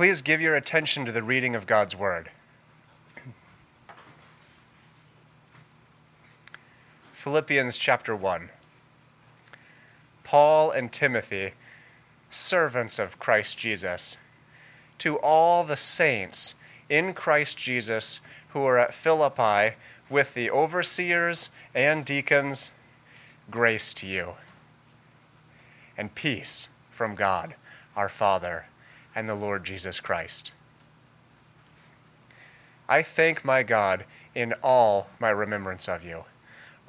Please give your attention to the reading of God's Word. Philippians chapter 1. Paul and Timothy, servants of Christ Jesus, to all the saints in Christ Jesus who are at Philippi with the overseers and deacons, grace to you and peace from God our Father and the Lord Jesus Christ. I thank my God in all my remembrance of you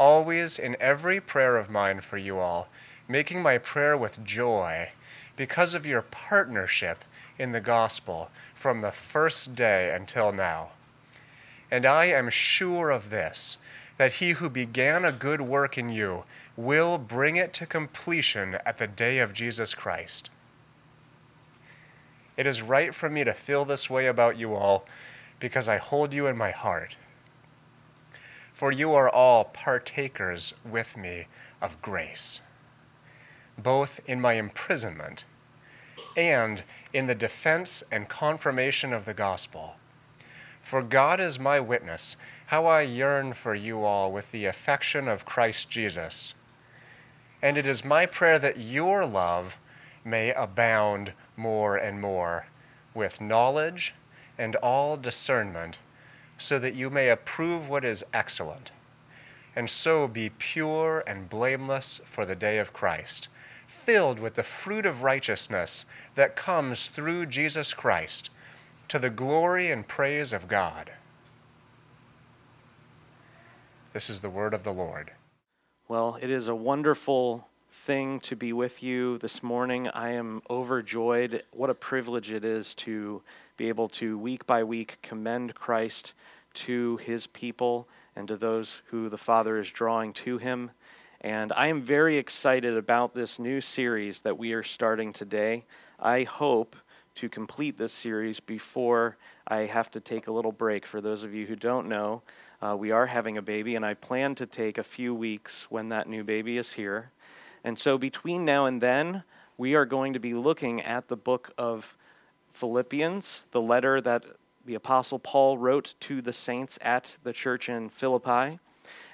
always in every prayer of mine for you all, making my prayer with joy because of your partnership in the gospel from the first day until now. And I am sure of this, that he who began a good work in you will bring it to completion at the day of Jesus Christ. It is right for me to feel this way about you all because I hold you in my heart for you are all partakers with me of grace, both in my imprisonment and in the defense and confirmation of the gospel. For God is my witness, how I yearn for you all with the affection of Christ Jesus. And it is my prayer that your love may abound more and more with knowledge and all discernment so that you may approve what is excellent, and so be pure and blameless for the day of Christ, filled with the fruit of righteousness that comes through Jesus Christ, to the glory and praise of God. This is the word of the Lord. Well, it is a wonderful thing to be with you this morning. I am overjoyed. What a privilege it is to be able to week by week commend Christ to his people and to those who the Father is drawing to him. And I am very excited about this new series that we are starting today. I hope to complete this series before I have to take a little break. For those of you who don't know, uh, we are having a baby, and I plan to take a few weeks when that new baby is here. And so between now and then, we are going to be looking at the book of Philippians, the letter that the Apostle Paul wrote to the saints at the church in Philippi.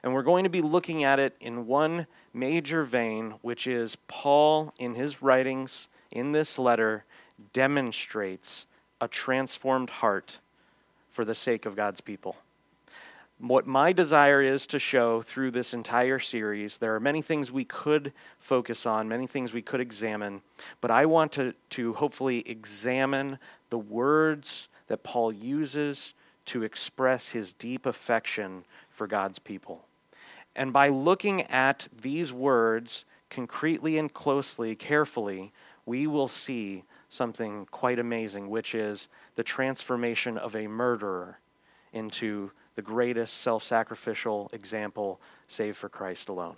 And we're going to be looking at it in one major vein, which is Paul, in his writings in this letter, demonstrates a transformed heart for the sake of God's people. What my desire is to show through this entire series, there are many things we could focus on, many things we could examine, but I want to, to hopefully examine the words that Paul uses to express his deep affection for God's people. And by looking at these words concretely and closely, carefully, we will see something quite amazing, which is the transformation of a murderer into the greatest self sacrificial example, save for Christ alone.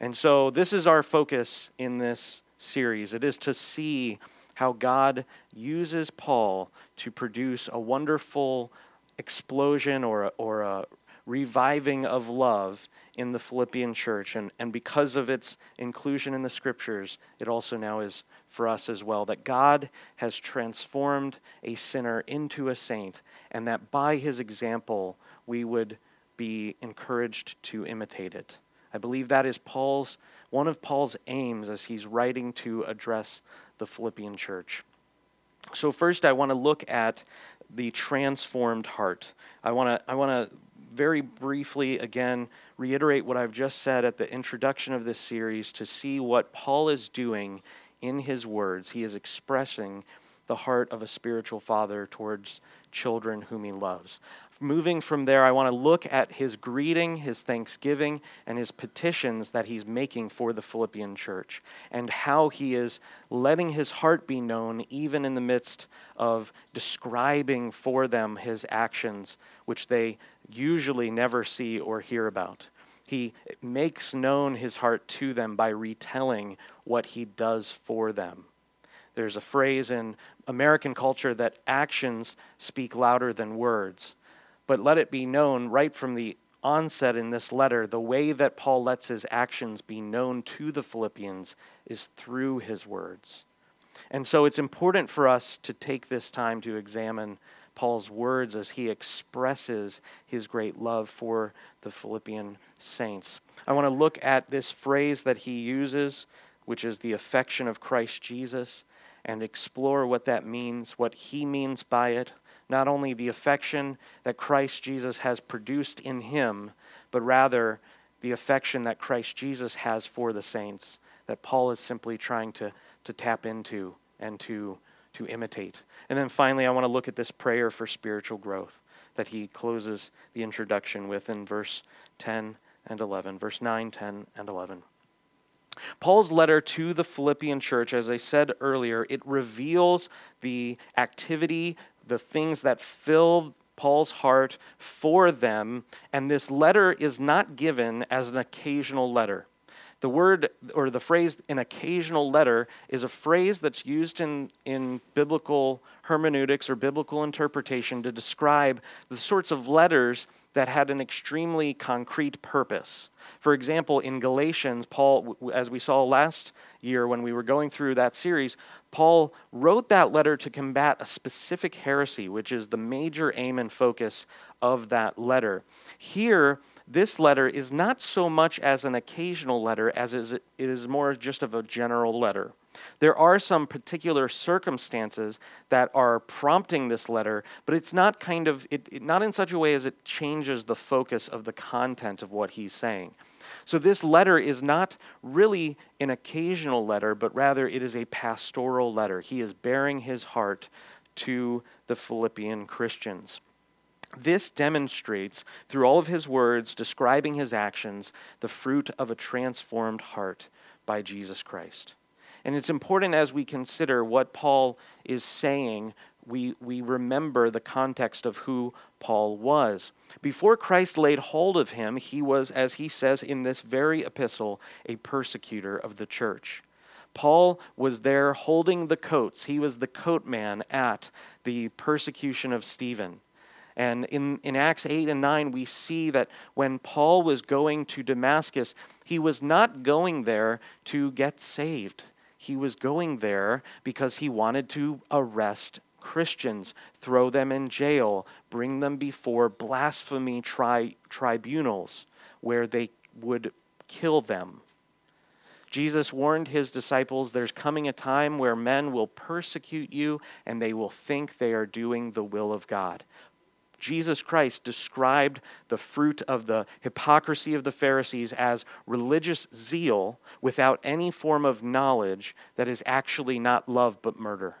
And so, this is our focus in this series. It is to see how God uses Paul to produce a wonderful explosion or a, or a reviving of love in the Philippian church. And, and because of its inclusion in the scriptures, it also now is for us as well that God has transformed a sinner into a saint, and that by his example, we would be encouraged to imitate it. I believe that is Paul's one of Paul's aims as he's writing to address the Philippian church. So, first, I want to look at the transformed heart. I want to, I want to very briefly again reiterate what I've just said at the introduction of this series to see what Paul is doing in his words. He is expressing the heart of a spiritual father towards children whom he loves moving from there, I want to look at his greeting, his thanksgiving, and his petitions that he's making for the Philippian church, and how he is letting his heart be known even in the midst of describing for them his actions, which they usually never see or hear about. He makes known his heart to them by retelling what he does for them. There's a phrase in American culture that actions speak louder than words. But let it be known right from the onset in this letter the way that Paul lets his actions be known to the Philippians is through his words. And so it's important for us to take this time to examine Paul's words as he expresses his great love for the Philippian saints. I want to look at this phrase that he uses, which is the affection of Christ Jesus, and explore what that means, what he means by it. Not only the affection that Christ Jesus has produced in him, but rather the affection that Christ Jesus has for the saints, that Paul is simply trying to, to tap into and to, to imitate. And then finally, I want to look at this prayer for spiritual growth that he closes the introduction with in verse 10 and 11, verse 9, 10, and 11. Paul's letter to the Philippian church, as I said earlier, it reveals the activity, the things that fill Paul's heart for them, and this letter is not given as an occasional letter. The word or the phrase an occasional letter is a phrase that's used in, in biblical hermeneutics or biblical interpretation to describe the sorts of letters that had an extremely concrete purpose. For example, in Galatians, Paul, as we saw last year when we were going through that series, Paul wrote that letter to combat a specific heresy, which is the major aim and focus of that letter. Here, this letter is not so much as an occasional letter as it is more just of a general letter. There are some particular circumstances that are prompting this letter, but it's not kind of it, it, not in such a way as it changes the focus of the content of what he's saying. So this letter is not really an occasional letter, but rather it is a pastoral letter. He is bearing his heart to the Philippian Christians. This demonstrates, through all of his words describing his actions, the fruit of a transformed heart by Jesus Christ. And it's important as we consider what Paul is saying, we, we remember the context of who Paul was. Before Christ laid hold of him, he was, as he says in this very epistle, a persecutor of the church. Paul was there holding the coats. He was the coat man at the persecution of Stephen. And in, in Acts 8 and 9, we see that when Paul was going to Damascus, he was not going there to get saved. He was going there because he wanted to arrest Christians, throw them in jail, bring them before blasphemy tri- tribunals where they would kill them. Jesus warned his disciples there's coming a time where men will persecute you and they will think they are doing the will of God. Jesus Christ described the fruit of the hypocrisy of the Pharisees as religious zeal without any form of knowledge that is actually not love but murder.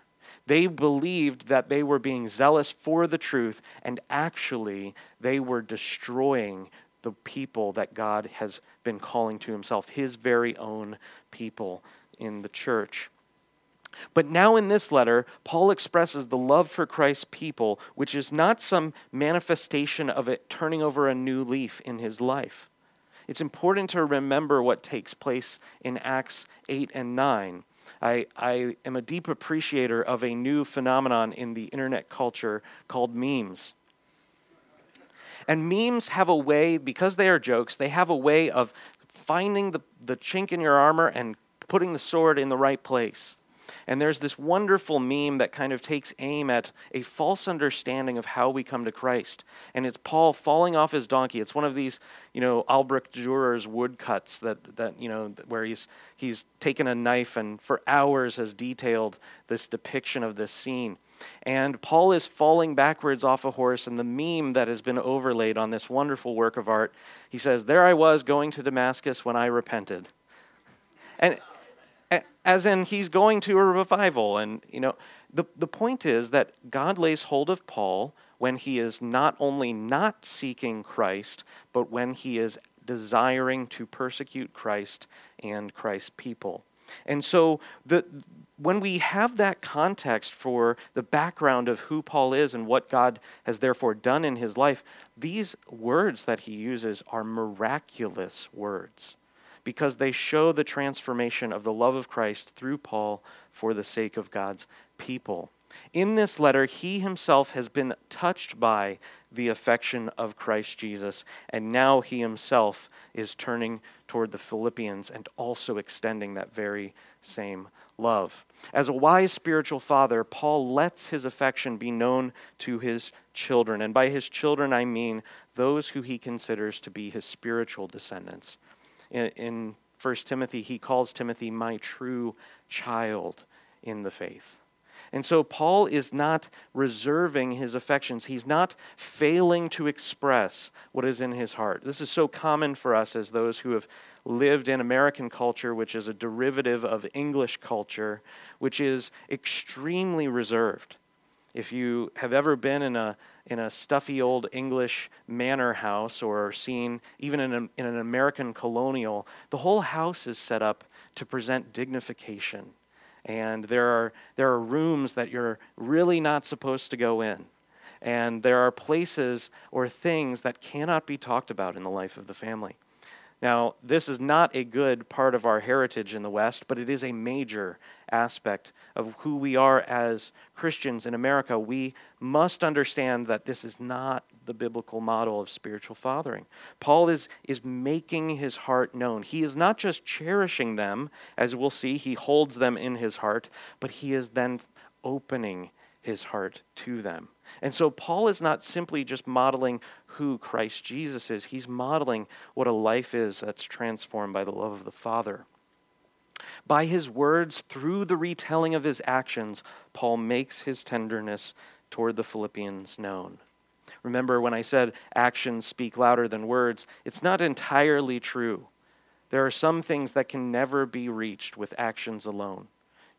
They believed that they were being zealous for the truth, and actually they were destroying the people that God has been calling to himself, his very own people in the church. But now in this letter, Paul expresses the love for Christ's people, which is not some manifestation of it turning over a new leaf in his life. It's important to remember what takes place in Acts 8 and 9. I, I am a deep appreciator of a new phenomenon in the internet culture called memes. And memes have a way, because they are jokes, they have a way of finding the, the chink in your armor and putting the sword in the right place. And there's this wonderful meme that kind of takes aim at a false understanding of how we come to Christ. And it's Paul falling off his donkey. It's one of these, you know, Albrecht Dürer's woodcuts that, that you know, where he's, he's taken a knife and for hours has detailed this depiction of this scene. And Paul is falling backwards off a horse, and the meme that has been overlaid on this wonderful work of art, he says, There I was going to Damascus when I repented. And as in he's going to a revival. And you know the, the point is that god lays hold of paul when he is not only not seeking christ but when he is desiring to persecute christ and christ's people. And so the when we have that context for the background of who Paul is and what God has therefore done in his life, these words that he uses are miraculous words because they show the transformation of the love of Christ through Paul for the sake of God's people. In this letter, he himself has been touched by the affection of Christ Jesus, and now he himself is turning toward the Philippians and also extending that very same love. As a wise spiritual father, Paul lets his affection be known to his children. And by his children, I mean those who he considers to be his spiritual descendants. In, in 1 Timothy, he calls Timothy my true child in the faith. And so Paul is not reserving his affections. He's not failing to express what is in his heart. This is so common for us as those who have lived in American culture, which is a derivative of English culture, which is extremely reserved. If you have ever been in a in a stuffy old English manor house or seen even in, a, in an American colonial, the whole house is set up to present dignification and there are, there are rooms that you're really not supposed to go in. And there are places or things that cannot be talked about in the life of the family. Now, this is not a good part of our heritage in the West, but it is a major aspect of who we are as Christians in America. We must understand that this is not the biblical model of spiritual fathering. Paul is, is making his heart known. He is not just cherishing them, as we'll see, he holds them in his heart, but he is then opening his heart to them. And so Paul is not simply just modeling who Christ Jesus is, he's modeling what a life is that's transformed by the love of the Father. By his words, through the retelling of his actions, Paul makes his tenderness toward the Philippians known. Remember when I said actions speak louder than words? It's not entirely true. There are some things that can never be reached with actions alone.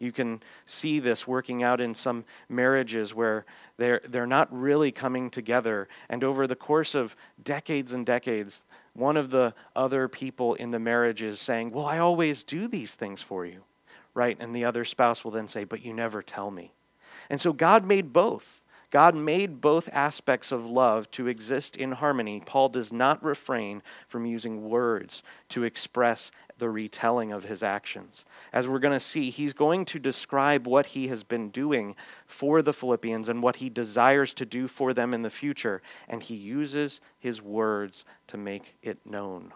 You can see this working out in some marriages where they're, they're not really coming together. And over the course of decades and decades, one of the other people in the marriage is saying, Well, I always do these things for you, right? And the other spouse will then say, But you never tell me. And so God made both. God made both aspects of love to exist in harmony. Paul does not refrain from using words to express the retelling of his actions. As we're going to see, he's going to describe what he has been doing for the Philippians and what he desires to do for them in the future, and he uses his words to make it known.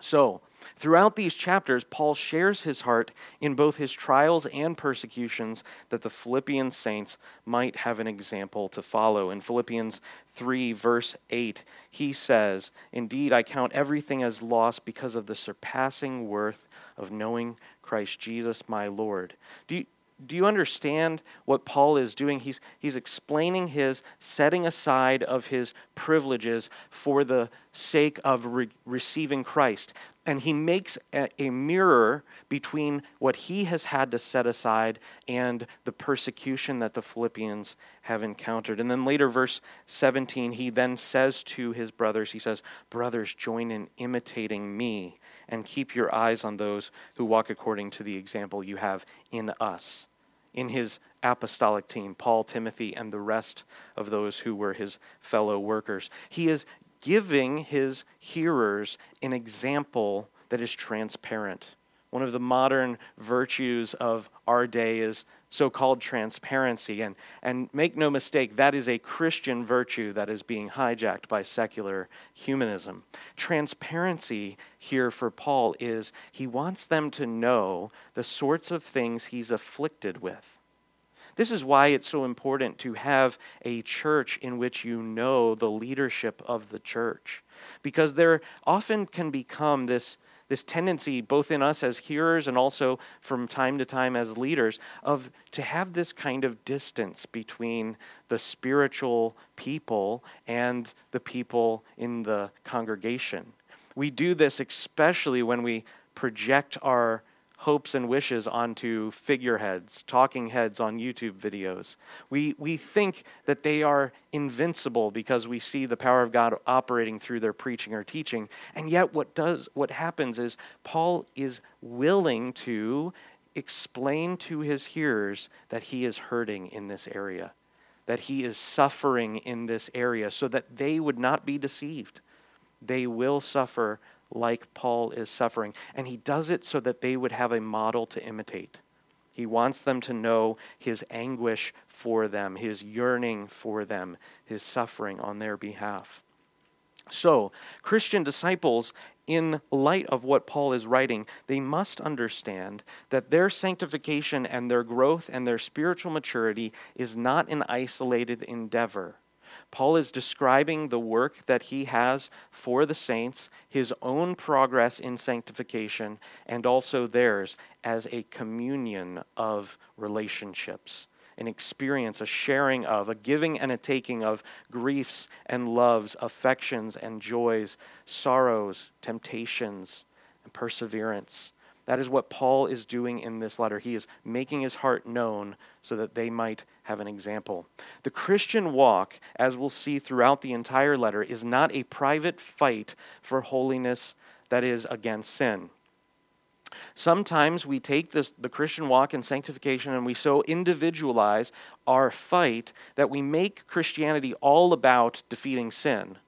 So, throughout these chapters, Paul shares his heart in both his trials and persecutions that the Philippian saints might have an example to follow. In Philippians 3, verse 8, he says, Indeed, I count everything as loss because of the surpassing worth of knowing Christ Jesus my Lord. Do you, do you understand what Paul is doing? He's, he's explaining his setting aside of his privileges for the sake of re- receiving Christ. And he makes a, a, mirror between what he has had to set aside and the persecution that the Philippians have encountered. And then later, verse 17, he then says to his brothers, he says, Brothers, join in imitating me and keep your eyes on those who walk according to the example you have in us in his apostolic team, Paul, Timothy, and the rest of those who were his fellow workers. He is giving his hearers an example that is transparent. One of the modern virtues of our day is so called transparency. And, and make no mistake, that is a Christian virtue that is being hijacked by secular humanism. Transparency here for Paul is he wants them to know the sorts of things he's afflicted with. This is why it's so important to have a church in which you know the leadership of the church. Because there often can become this this tendency, both in us as hearers and also from time to time as leaders, of to have this kind of distance between the spiritual people and the people in the congregation. We do this especially when we project our hopes and wishes onto figureheads, talking heads on YouTube videos. We, we think that they are invincible because we see the power of God operating through their preaching or teaching. And yet what does what happens is Paul is willing to explain to his hearers that he is hurting in this area, that he is suffering in this area so that they would not be deceived. They will suffer like Paul is suffering. And he does it so that they would have a model to imitate. He wants them to know his anguish for them, his yearning for them, his suffering on their behalf. So, Christian disciples in light of what Paul is writing, they must understand that their sanctification and their growth and their spiritual maturity is not an isolated endeavor. Paul is describing the work that he has for the saints, his own progress in sanctification, and also theirs as a communion of relationships an experience, a sharing of, a giving and a taking of griefs and loves, affections and joys, sorrows, temptations, and perseverance. That is what Paul is doing in this letter. He is making his heart known so that they might have an example. The Christian walk, as we'll see throughout the entire letter, is not a private fight for holiness that is against sin. Sometimes we take this, the Christian walk and sanctification and we so individualize our fight that we make Christianity all about defeating sin.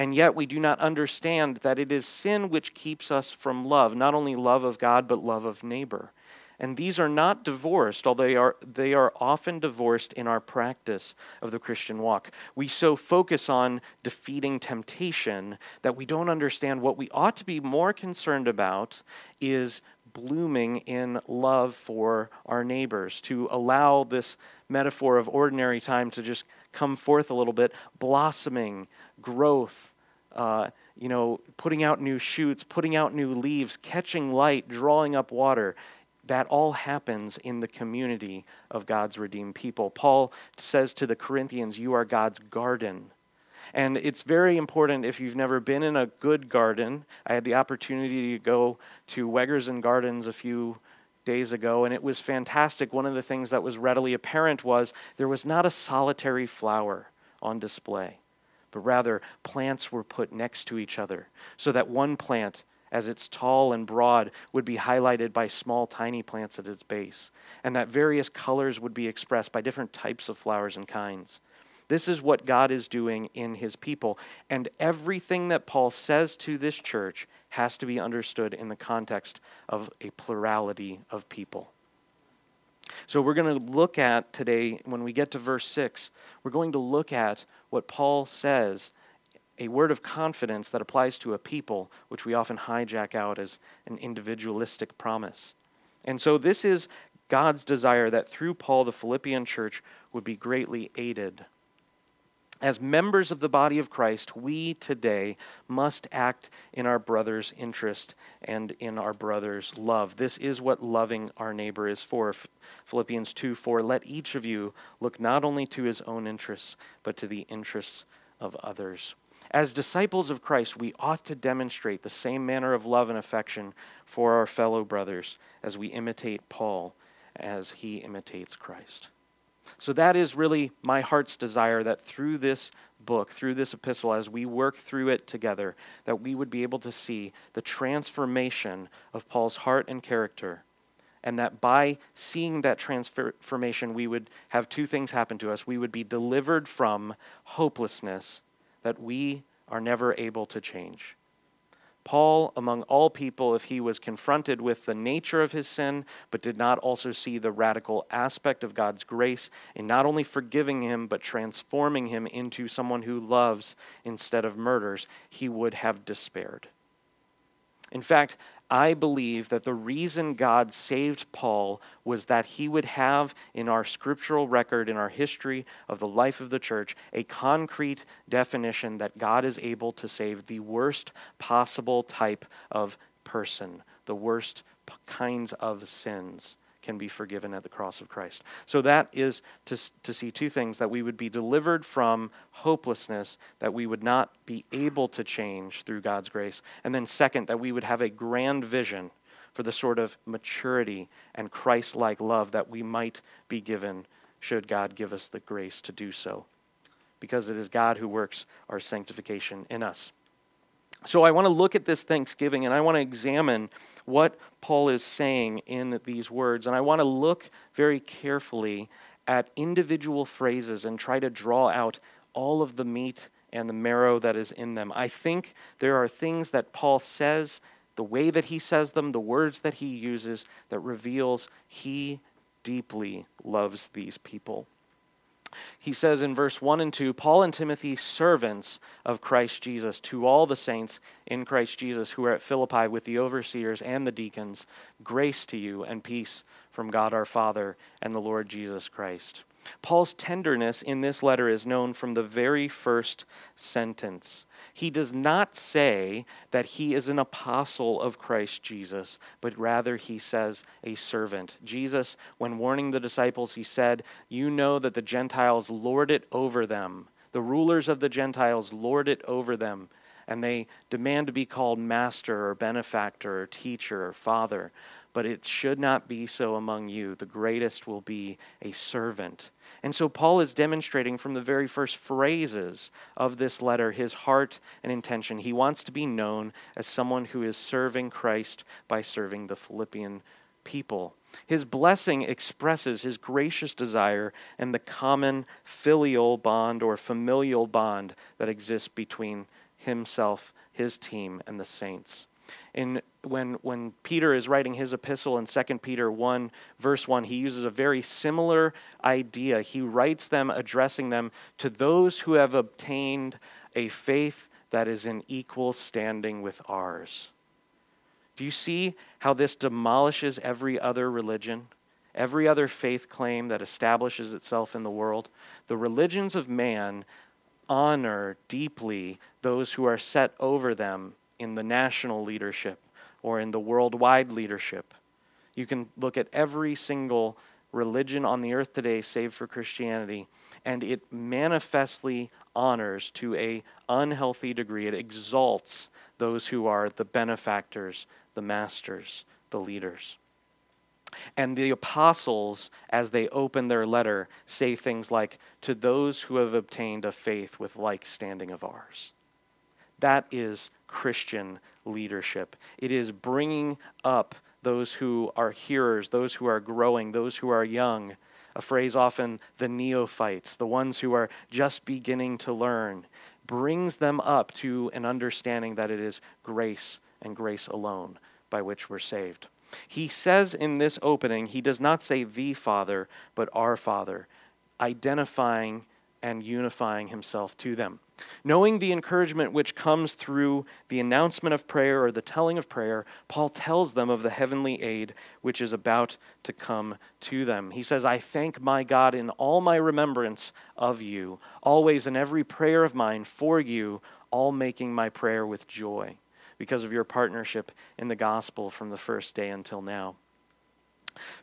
And yet we do not understand that it is sin which keeps us from love, not only love of God, but love of neighbor. And these are not divorced, although they are, they are often divorced in our practice of the Christian walk. We so focus on defeating temptation that we don't understand what we ought to be more concerned about is blooming in love for our neighbors, to allow this metaphor of ordinary time to just come forth a little bit, blossoming, growth. Uh, you know, putting out new shoots, putting out new leaves, catching light, drawing up water that all happens in the community of God's redeemed people. Paul says to the Corinthians, You are God's garden. And it's very important if you've never been in a good garden. I had the opportunity to go to Wegerzyn Gardens a few days ago, and it was fantastic. One of the things that was readily apparent was there was not a solitary flower on display, but rather plants were put next to each other so that one plant as it's tall and broad, would be highlighted by small, tiny plants at its base, and that various colors would be expressed by different types of flowers and kinds. This is what God is doing in his people. And everything that Paul says to this church has to be understood in the context of a plurality of people. So, we're going to look at today, when we get to verse 6, we're going to look at what Paul says a word of confidence that applies to a people, which we often hijack out as an individualistic promise. And so, this is God's desire that through Paul, the Philippian church would be greatly aided. As members of the body of Christ, we today must act in our brother's interest and in our brother's love. This is what loving our neighbor is for. Philippians 2 4 Let each of you look not only to his own interests, but to the interests of others. As disciples of Christ, we ought to demonstrate the same manner of love and affection for our fellow brothers as we imitate Paul as he imitates Christ. So that is really my heart's desire that through this book, through this epistle, as we work through it together, that we would be able to see the transformation of Paul's heart and character. And that by seeing that transformation, we would have two things happen to us. We would be delivered from hopelessness that we are never able to change. Paul, among all people, if he was confronted with the nature of his sin, but did not also see the radical aspect of God's grace in not only forgiving him, but transforming him into someone who loves instead of murders, he would have despaired. In fact, I believe that the reason God saved Paul was that he would have in our scriptural record, in our history of the life of the church, a concrete definition that God is able to save the worst possible type of person, the worst kinds of sins can be forgiven at the cross of Christ. So that is to, to see two things that we would be delivered from hopelessness, that we would not be able to change through God's grace. And then, second, that we would have a grand vision for the sort of maturity and Christ like love that we might be given should God give us the grace to do so. Because it is God who works our sanctification in us. So I want to look at this Thanksgiving and I want to examine what Paul is saying in these words. And I want to look very carefully at individual phrases and try to draw out all of the meat and the marrow that is in them. I think there are things that Paul says, the way that he says them, the words that he uses, that reveals he deeply loves these people. He says in verse 1 and 2 Paul and Timothy, servants of Christ Jesus, to all the saints in Christ Jesus who are at Philippi with the overseers and the deacons, grace to you and peace from God our Father and the Lord Jesus Christ. Paul's tenderness in this letter is known from the very first sentence. He does not say that he is an apostle of Christ Jesus, but rather he says a servant. Jesus, when warning the disciples, he said, You know that the Gentiles lord it over them. The rulers of the Gentiles lord it over them, and they demand to be called master or benefactor or teacher or father but it should not be so among you. The greatest will be a servant. And so Paul is demonstrating from the very first phrases of this letter his heart and intention. He wants to be known as someone who is serving Christ by serving the Philippian people. His blessing expresses his gracious desire and the common filial bond or familial bond that exists between himself, his team, and the saints. In when when Peter is writing his epistle in 2 Peter 1 verse 1 he uses a very similar idea. He writes them addressing them to those who have obtained a faith that is in equal standing with ours. Do you see how this demolishes every other religion every other faith claim that establishes itself in the world? The religions of man honor deeply those who are set over them in the national leadership or in the worldwide leadership. You can look at every single religion on the earth today, save for Christianity, and it manifestly honors to a unhealthy degree. It exalts those who are the benefactors, the masters, the leaders. And the apostles, as they open their letter, say things like, To those who have obtained a faith with like standing of ours. That is Christian leadership. It is bringing up those who are hearers, those who are growing, those who are young. A phrase often, the neophytes, the ones who are just beginning to learn, brings them up to an understanding that it is grace and grace alone by which we're saved. He says in this opening, he does not say the Father, but our Father, identifying and unifying himself to them. Knowing the encouragement which comes through the announcement of prayer or the telling of prayer, Paul tells them of the heavenly aid which is about to come to them. He says, I thank my God in all my remembrance of you, always in every prayer of mine for you, all making my prayer with joy because of your partnership in the gospel from the first day until now.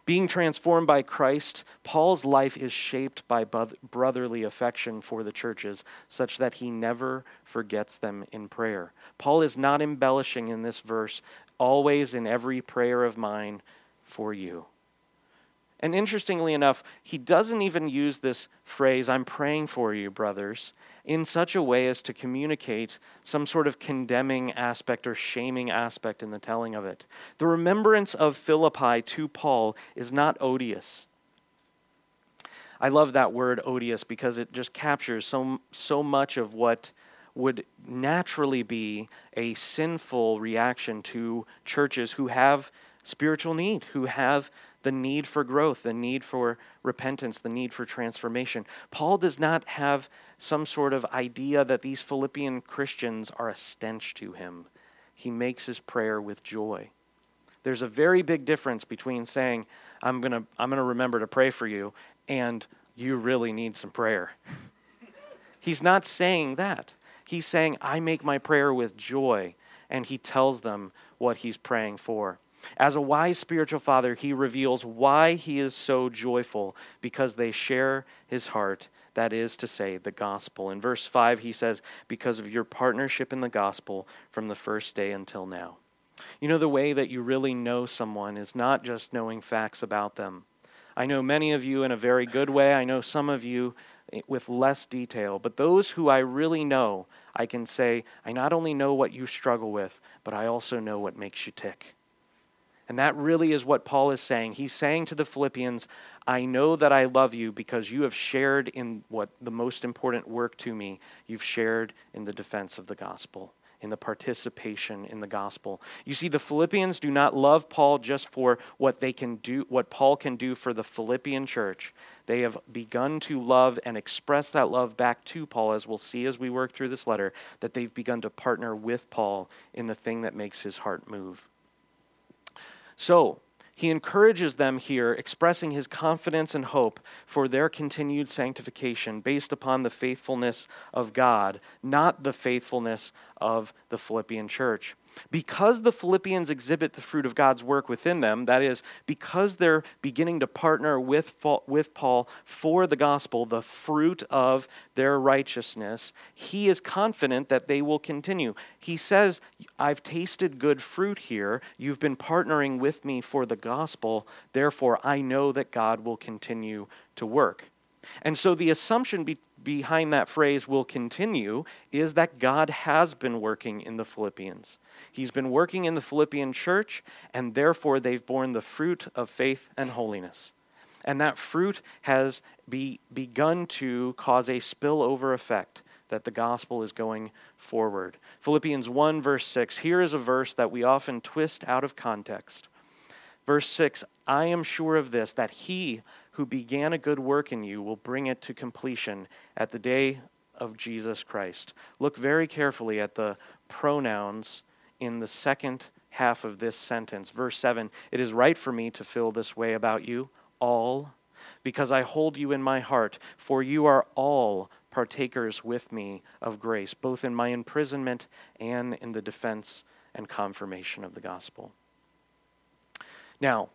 Being transformed by Christ, Paul's life is shaped by brotherly affection for the churches, such that he never forgets them in prayer. Paul is not embellishing in this verse, always in every prayer of mine for you. And interestingly enough, he doesn't even use this phrase, I'm praying for you, brothers, in such a way as to communicate some sort of condemning aspect or shaming aspect in the telling of it. The remembrance of Philippi to Paul is not odious. I love that word odious because it just captures so, so much of what would naturally be a sinful reaction to churches who have spiritual need, who have the need for growth, the need for repentance, the need for transformation. Paul does not have some sort of idea that these Philippian Christians are a stench to him. He makes his prayer with joy. There's a very big difference between saying, I'm going to I'm going to remember to pray for you, and you really need some prayer. He's not saying that. He's saying, I make my prayer with joy, and he tells them what he's praying for. As a wise spiritual father, he reveals why he is so joyful because they share his heart, that is to say, the gospel. In verse 5, he says, Because of your partnership in the gospel from the first day until now. You know, the way that you really know someone is not just knowing facts about them. I know many of you in a very good way, I know some of you with less detail, but those who I really know, I can say, I not only know what you struggle with, but I also know what makes you tick. And that really is what Paul is saying. He's saying to the Philippians, I know that I love you because you have shared in what the most important work to me. You've shared in the defense of the gospel. in the participation in the gospel. You see, the Philippians do not love Paul just for what they can do, what Paul can do for the Philippian church. They have begun to love and express that love back to Paul, as we'll see as we work through this letter, that they've begun to partner with Paul in the thing that makes his heart move. So, he encourages them here, expressing his confidence and hope for their continued sanctification based upon the faithfulness of God, not the faithfulness of the Philippian church. Because the Philippians exhibit the fruit of God's work within them, that is, because they're beginning to partner with, with Paul for the gospel, the fruit of their righteousness, he is confident that they will continue. He says, I've tasted good fruit here. You've been partnering with me for the gospel. Therefore, I know that God will continue to work. And so the assumption be, behind that phrase will continue is that God has been working in the Philippians. He's been working in the Philippian church, and therefore they've borne the fruit of faith and holiness. And that fruit has be, begun to cause a spillover effect that the gospel is going forward. Philippians 1, verse 6. Here is a verse that we often twist out of context. Verse 6 I am sure of this, that he who began a good work in you will bring it to completion at the day of Jesus Christ. Look very carefully at the pronouns in the second half of this sentence. Verse 7 It is right for me to feel this way about you, all, because I hold you in my heart, for you are all partakers with me of grace, both in my imprisonment and in the defense and confirmation of the gospel. Now,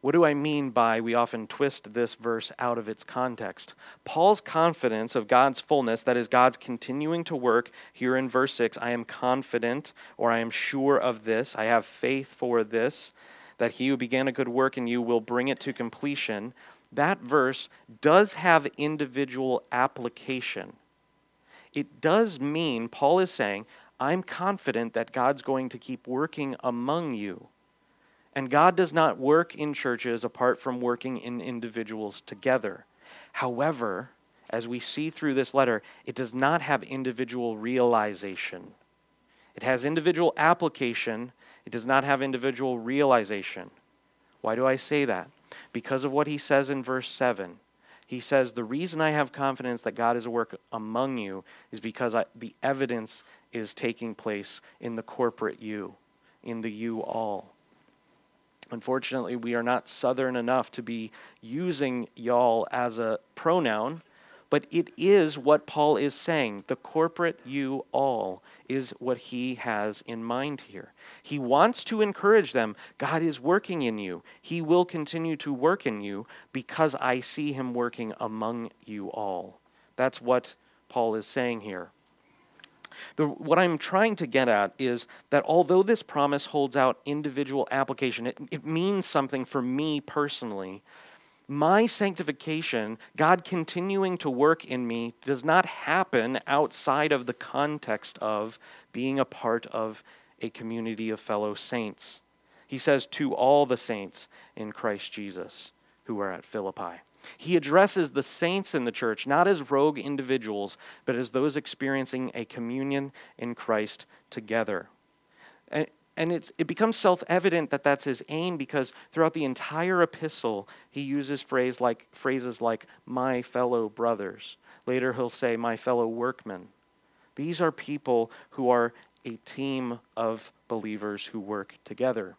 what do I mean by we often twist this verse out of its context? Paul's confidence of God's fullness, that is, God's continuing to work here in verse 6, I am confident or I am sure of this, I have faith for this, that he who began a good work in you will bring it to completion. That verse does have individual application. It does mean, Paul is saying, I'm confident that God's going to keep working among you. And God does not work in churches apart from working in individuals together. However, as we see through this letter, it does not have individual realization. It has individual application, it does not have individual realization. Why do I say that? Because of what he says in verse 7. He says, The reason I have confidence that God is at work among you is because I, the evidence is taking place in the corporate you, in the you all. Unfortunately, we are not Southern enough to be using y'all as a pronoun, but it is what Paul is saying. The corporate you all is what he has in mind here. He wants to encourage them God is working in you. He will continue to work in you because I see him working among you all. That's what Paul is saying here. The, what I'm trying to get at is that although this promise holds out individual application, it, it means something for me personally. My sanctification, God continuing to work in me, does not happen outside of the context of being a part of a community of fellow saints. He says, To all the saints in Christ Jesus who are at Philippi. He addresses the saints in the church not as rogue individuals, but as those experiencing a communion in Christ together. And, and it becomes self evident that that's his aim because throughout the entire epistle, he uses phrase like, phrases like, my fellow brothers. Later, he'll say, my fellow workmen. These are people who are a team of believers who work together.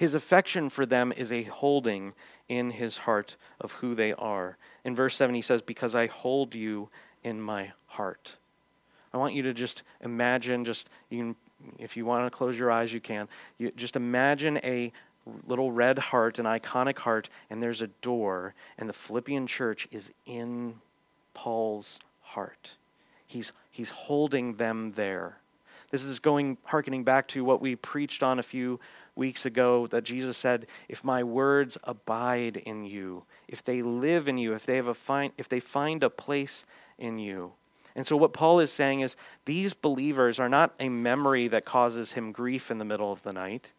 His affection for them is a holding in his heart of who they are. In verse 7, he says, Because I hold you in my heart. I want you to just imagine, just you can, if you want to close your eyes, you can. You just imagine a little red heart, an iconic heart, and there's a door, and the Philippian church is in Paul's heart. He's, he's holding them there. This is going, harkening back to what we preached on a few weeks ago that Jesus said, If my words abide in you, if they live in you, if they, have a find, if they find a place in you. And so, what Paul is saying is, these believers are not a memory that causes him grief in the middle of the night.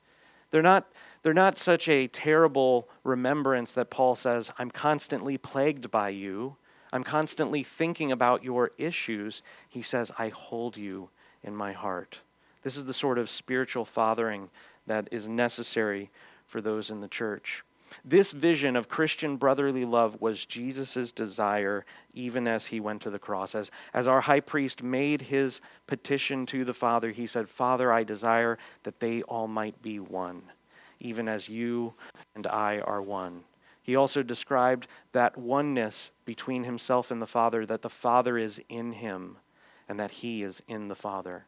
They're not, they're not such a terrible remembrance that Paul says, I'm constantly plagued by you. I'm constantly thinking about your issues. He says, I hold you in my heart. This is the sort of spiritual fathering that is necessary for those in the church. This vision of Christian brotherly love was Jesus' desire even as he went to the cross. As, as our high priest made his petition to the Father, he said, Father, I desire that they all might be one, even as you and I are one. He also described that oneness between himself and the Father, that the Father is in him and that he is in the Father.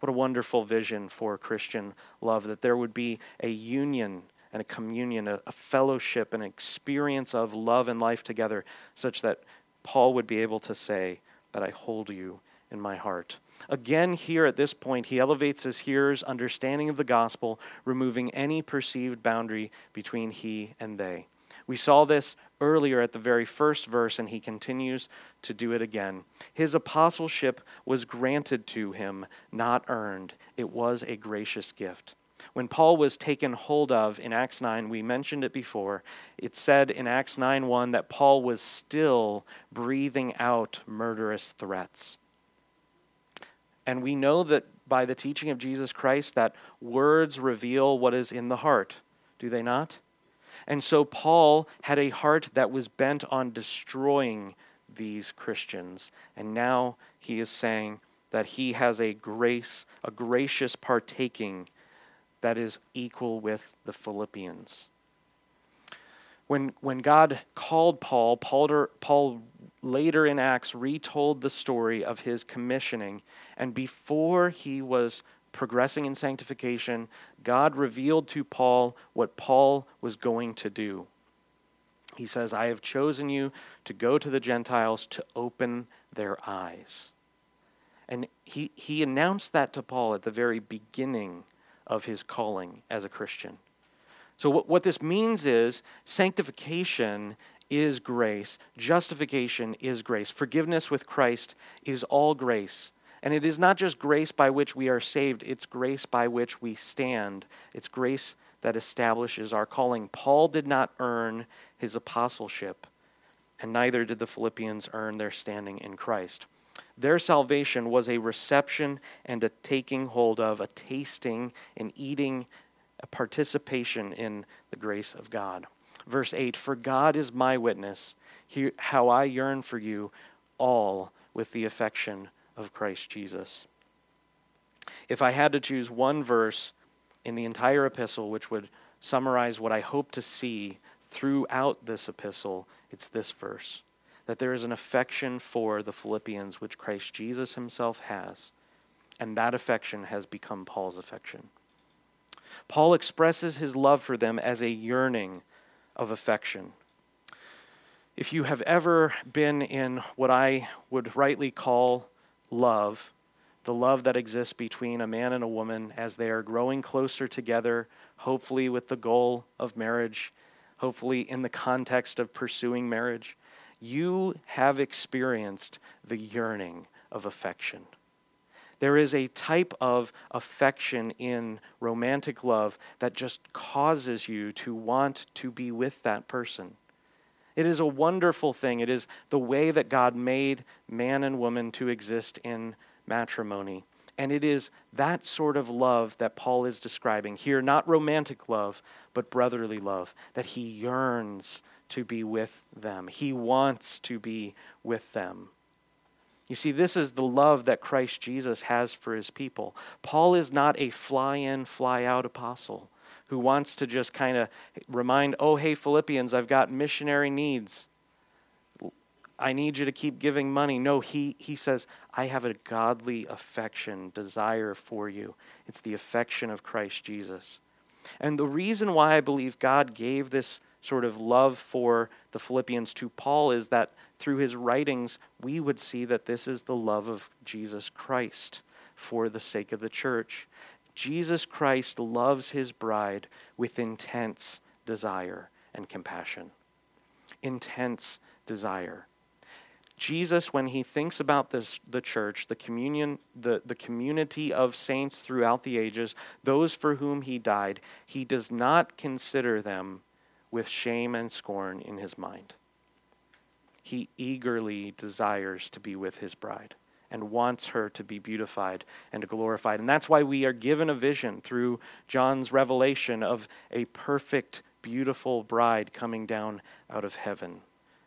What a wonderful vision for Christian love, that there would be a union and a communion, a, a, fellowship, an experience of love and life together, such that Paul would be able to say that I hold you in my heart. Again, here at this point, he elevates his hearers' understanding of the gospel, removing any perceived boundary between he and they. We saw this earlier at the very first verse, and he continues to do it again. His apostleship was granted to him, not earned. It was a gracious gift. When Paul was taken hold of in Acts 9, we mentioned it before. It said in Acts 9 1 that Paul was still breathing out murderous threats. And we know that by the teaching of Jesus Christ that words reveal what is in the heart. Do they not? And so Paul had a heart that was bent on destroying these Christians. And now he is saying that he has a grace, a gracious partaking that is equal with the Philippians. When, when God called Paul, Paul, Paul later in Acts retold the story of his commissioning. And before he was progressing in sanctification, God revealed to Paul what Paul was going to do. He says, I have chosen you to go to the Gentiles to open their eyes. And he, he announced that to Paul at the very beginning of his calling as a Christian. So, what, what this means is sanctification is grace, justification is grace, forgiveness with Christ is all grace. And it is not just grace by which we are saved, it's grace by which we stand. It's grace that establishes our calling. Paul did not earn his apostleship, and neither did the Philippians earn their standing in Christ. Their salvation was a reception and a taking hold of, a tasting and eating, a participation in the grace of God. Verse 8 For God is my witness, how I yearn for you all with the affection of Christ Jesus. If I had to choose one verse in the entire epistle which would summarize what I hope to see throughout this epistle, it's this verse that there is an affection for the Philippians which Christ Jesus himself has, and that affection has become Paul's affection. Paul expresses his love for them as a yearning of affection. If you have ever been in what I would rightly call love, the love that exists between a man and a woman as they are growing closer together, hopefully with the goal of marriage, hopefully in the context of pursuing marriage, you have experienced the yearning of affection. There is a type of affection in romantic love that just causes you to want to be with that person. It is a wonderful thing. It is the way that God made man and woman to exist in matrimony. And it is that sort of love that Paul is describing here, not romantic love, but brotherly love, that he yearns to be with them. He wants to be with them. You see, this is the love that Christ Jesus has for his people. Paul is not a fly in, fly out apostle who wants to just kind of remind, oh, hey, Philippians, I've got missionary needs. I need you to keep giving money. No, he, he says, I have a godly affection, desire for you. It's the affection of Christ Jesus. And the reason why I believe God gave this sort of love for the Philippians to Paul is that through his writings, we would see that this is the love of Jesus Christ for the sake of the church. Jesus Christ loves his bride with intense desire and compassion. Intense desire. Jesus, when he thinks about this, the church, the communion, the, the community of saints throughout the ages, those for whom he died, he does not consider them with shame and scorn in his mind. He eagerly desires to be with his bride and wants her to be beautified and glorified. And that's why we are given a vision through John's revelation of a perfect, beautiful bride coming down out of heaven,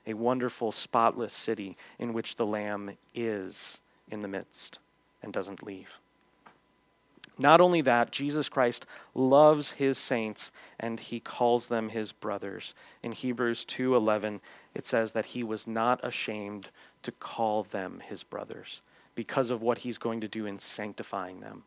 a wonderful, spotless city in which the Lamb is in the midst and doesn't leave. Not only that, Jesus Christ loves his saints and he calls them his brothers. In Hebrews 2:11 it says that he was not ashamed to call them his brothers because of what he's going to do in sanctifying them.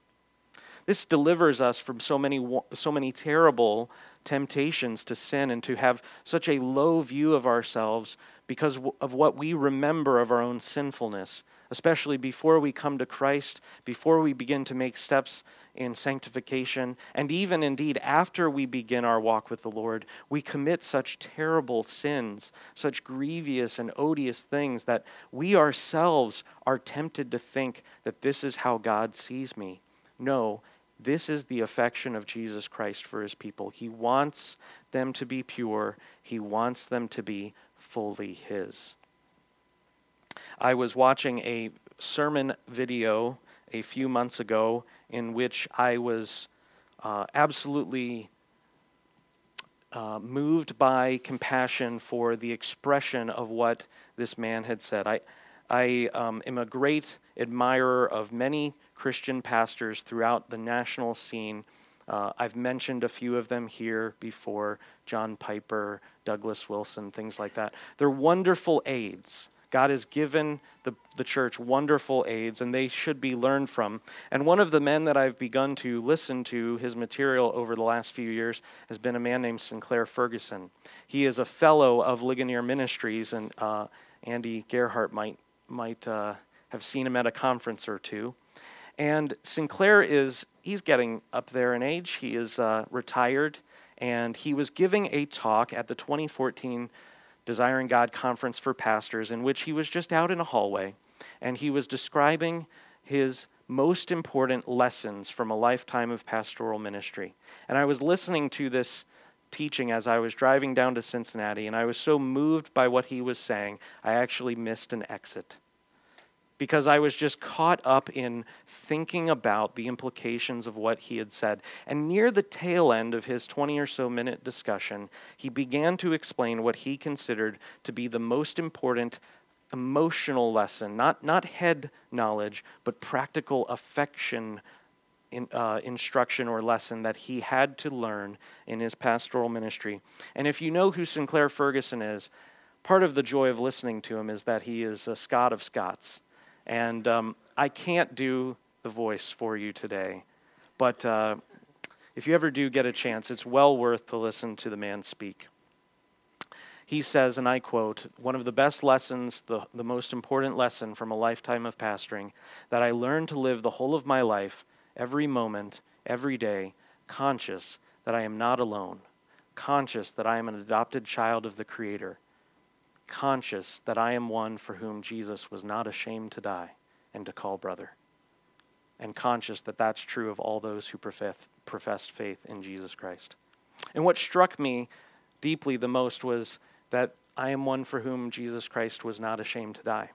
This delivers us from so many so many terrible temptations to sin and to have such a low view of ourselves because of what we remember of our own sinfulness especially before we come to Christ, before we begin to make steps in sanctification, and even indeed after we begin our walk with the Lord, we commit such terrible sins, such grievous and odious things that we ourselves are tempted to think that this is how God sees me. No, this is the affection of Jesus Christ for his people. He wants them to be pure, he wants them to be fully his. I was watching a sermon video a few months ago in which I was uh, absolutely uh, moved by compassion for the expression of what this man had said. I, I um, am a great admirer of many Christian pastors throughout the national scene. Uh, I've mentioned a few of them here before John Piper, Douglas Wilson, things like that. They're wonderful aids. God has given the, the church wonderful aids, and they should be learned from. And one of the men that I've begun to listen to his material over the last few years has been a man named Sinclair Ferguson. He is a fellow of Ligonier Ministries, and uh, Andy Gerhart might, might uh, have seen him at a conference or two. And Sinclair is, he's getting up there in age. He is uh, retired, and he was giving a talk at the 2014 Desiring God conference for pastors, in which he was just out in a hallway and he was describing his most important lessons from a lifetime of pastoral ministry. And I was listening to this teaching as I was driving down to Cincinnati, and I was so moved by what he was saying, I actually missed an exit because I was just caught up in thinking about the implications of what he had said. And near the tail end of his 20 or so minute discussion, he began to explain what he considered to be the most important emotional lesson, not, not head knowledge, but practical affection in, uh, instruction or lesson that he had to learn in his pastoral ministry. And if you know who Sinclair Ferguson is, part of the joy of listening to him is that he is a Scot of Scots. And um, I can't do the voice for you today, but uh, if you ever do get a chance, it's well worth to listen to the man speak. He says, and I quote, one of the best lessons, the, the most important lesson from a lifetime of pastoring, that I learned to live the whole of my life, every moment, every day, conscious that I am not alone, conscious that I am an adopted child of the Creator conscious that I am one for whom Jesus was not ashamed to die and to call brother, and conscious that that's true of all those who profess, professed faith in Jesus Christ. And what struck me deeply the most was that I am one for whom Jesus Christ was not ashamed to die.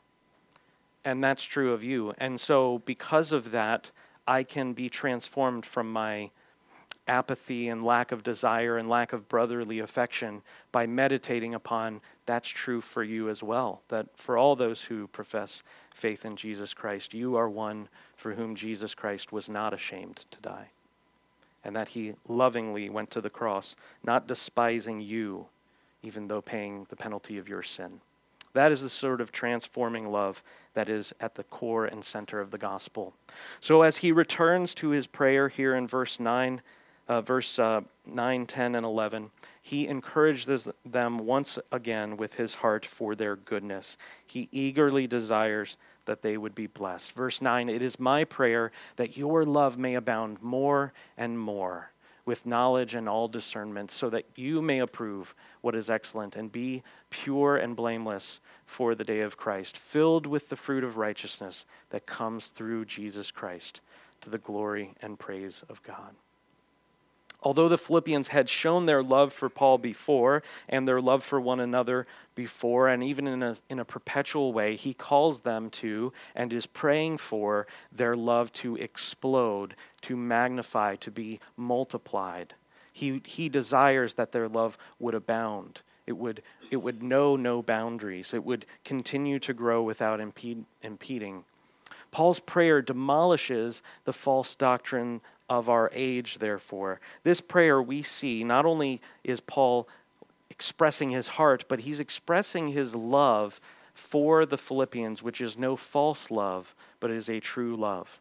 And that's true of you. And so, because of that, I can be transformed from my apathy and lack of desire and lack of brotherly affection by meditating upon that's true for you as well. That for all those who profess faith in Jesus Christ, you are one for whom Jesus Christ was not ashamed to die. And that he lovingly went to the cross, not despising you, even though paying the penalty of your sin. That is the sort of transforming love that is at the core and center of the gospel. So, as he returns to his prayer here in verse 9, uh, verse uh, 9, 10, and 11, he encourages them once again with his heart for their goodness. He eagerly desires that they would be blessed. Verse 9 It is my prayer that your love may abound more and more with knowledge and all discernment, so that you may approve what is excellent and be pure and blameless for the day of Christ, filled with the fruit of righteousness that comes through Jesus Christ to the glory and praise of God Although the Philippians had shown their love for Paul before and their love for one another before, and even in a, in a perpetual way, he calls them to and is praying for their love to explode, to magnify, to be multiplied. He, he desires that their love would abound. It would, it would know no boundaries. It would continue to grow without impede, impeding. Paul's prayer demolishes the false doctrine of our age, therefore. This prayer we see not only is Paul expressing his heart, but he's expressing his love for the Philippians, which is no false love, but is a true love.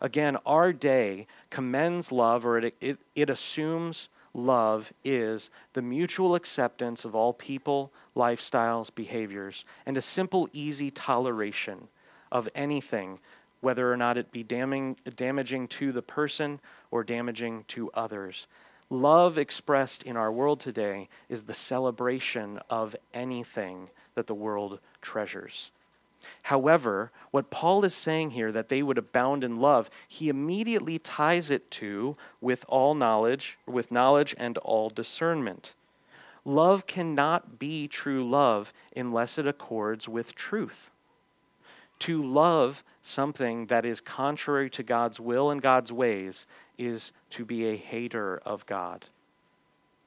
Again, our day commends love, or it, it, it assumes love is the mutual acceptance of all people, lifestyles, behaviors, and a simple, easy toleration of anything whether or not it be damning, damaging to the person or damaging to others. Love expressed in our world today is the celebration of anything that the world treasures. However, what Paul is saying here, that they would abound in love, he immediately ties it to with all knowledge, with knowledge and all discernment. Love cannot be true love unless it accords with truth. To love something that is contrary to God's will and God's ways is to be a hater of God.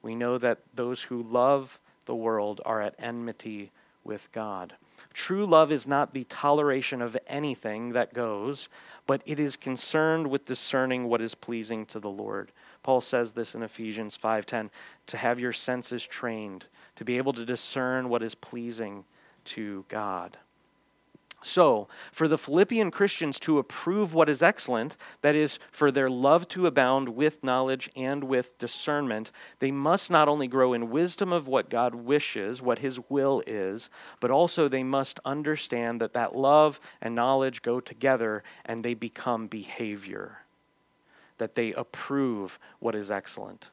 We know that those who love the world are at enmity with God. True love is not the toleration of anything that goes, but it is concerned with discerning what is pleasing to the Lord. Paul says this in Ephesians 5:10, to have your senses trained, to be able to discern what is pleasing to God. So, for the Philippian Christians to approve what is excellent, that is, for their love to abound with knowledge and with discernment, they must not only grow in wisdom of what God wishes, what His will is, but also they must understand that that love and knowledge go together and they become behavior, that they approve what is excellent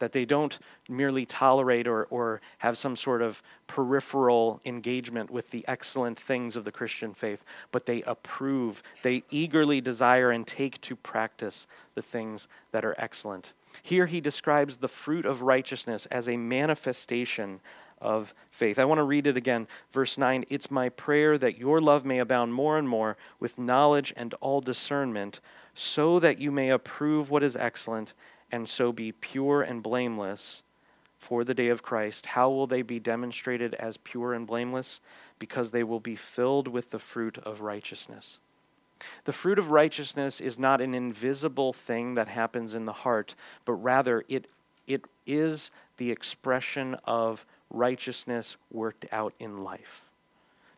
that they don't merely tolerate or, or have some sort of peripheral engagement with the excellent things of the Christian faith, but they approve, they eagerly desire and take to practice the things that are excellent. Here he describes the fruit of righteousness as a manifestation of faith. I want to read it again. Verse 9 It's my prayer that your love may abound more and more with knowledge and all discernment, so that you may approve what is excellent and so be pure and blameless for the day of Christ. How will they be demonstrated as pure and blameless? Because they will be filled with the fruit of righteousness. The fruit of righteousness is not an invisible thing that happens in the heart, but rather it, it is the expression of righteousness worked out in life.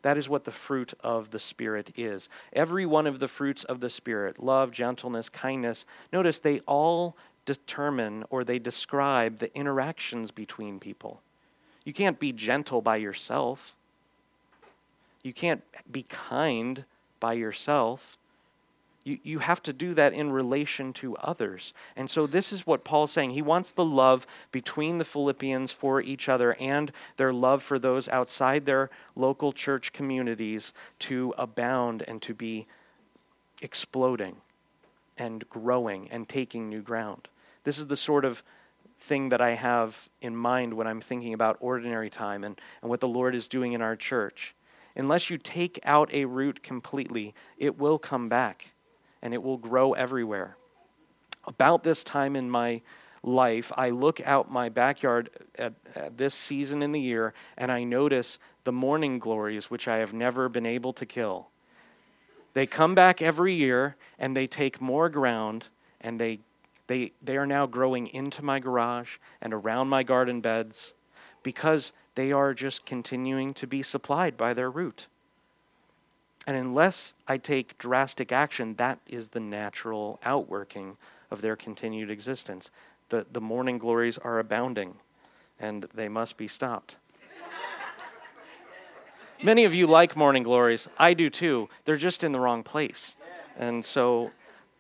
That is what the fruit of the Spirit is. Every one of the fruits of the Spirit love, gentleness, kindness notice they all determine or they describe the interactions between people. You can't be gentle by yourself. You can't be kind by yourself. You, you have to do that in relation to others. And so, this is what Paul's saying. He wants the love between the Philippians for each other and their love for those outside their local church communities to abound and to be exploding and growing and taking new ground. This is the sort of thing that I have in mind when I'm thinking about ordinary time and, and what the Lord is doing in our church. Unless you take out a root completely, it will come back and it will grow everywhere. About this time in my life, I look out my backyard at, at, this season in the year and I notice the morning glories, which I have never been able to kill. They come back every year and they take more ground and they they, they are now growing into my garage and around my garden beds because they are just continuing to be supplied by their root. And unless I take drastic action, that is the natural outworking of their continued existence. The, the morning glories are abounding, and they must be stopped. Many of you like morning glories. I do too. They're just in the wrong place. And so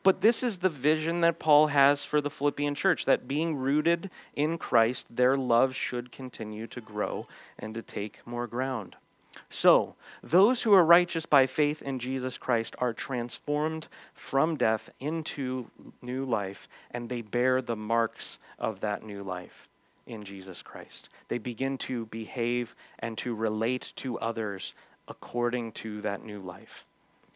but this is the vision that Paul has for the Philippian church that being rooted in Christ, their love should continue to grow and to take more ground. So, those who are righteous by faith in Jesus Christ are transformed from death into new life, and they bear the marks of that new life in Jesus Christ. They begin to behave and to relate to others according to that new life.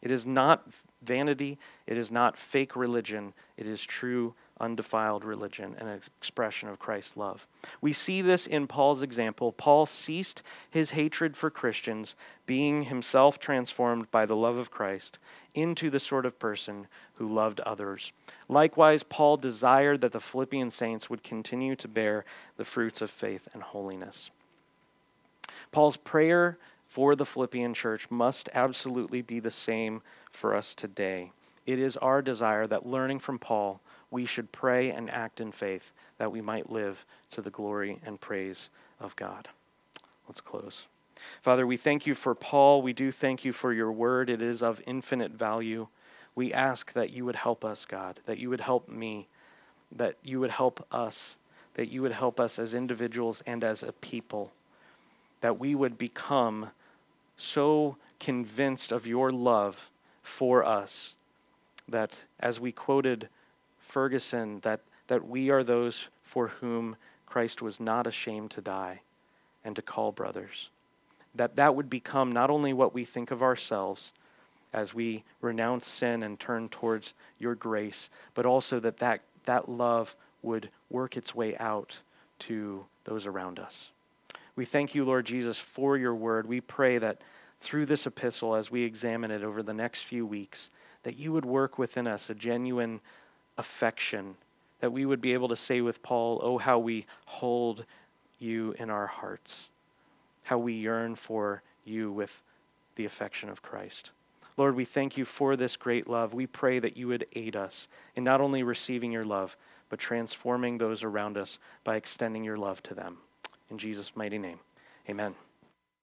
It is not vanity, it is not fake religion, it is true undefiled religion and an expression of Christ's love. We see this in Paul's example. Paul ceased his hatred for Christians, being himself transformed by the love of Christ into the sort of person who loved others. Likewise, Paul desired that the Philippian saints would continue to bear the fruits of faith and holiness. Paul's prayer for the Philippian church must absolutely be the same for us today. It is our desire that learning from Paul, we should pray and act in faith that we might live to the glory and praise of God. Let's close. Father, we thank you for Paul. We do thank you for your word. It is of infinite value. We ask that you would help us, God, that you would help me, that you would help us, that you would help us as individuals and as a people, that we would become so convinced of your love for us that, as we quoted Ferguson that, that we are those for whom Christ was not ashamed to die and to call brothers. That that would become not only what we think of ourselves as we renounce sin and turn towards your grace, but also that that, that love would work its way out to those around us. We thank you, Lord Jesus, for your word. We pray that through this epistle, as we examine it over the next few weeks, that you would work within us a genuine affection, that we would be able to say with Paul, Oh, how we hold you in our hearts, how we yearn for you with the affection of Christ. Lord, we thank you for this great love. We pray that you would aid us in not only receiving your love, but transforming those around us by extending your love to them. In Jesus' mighty name, amen.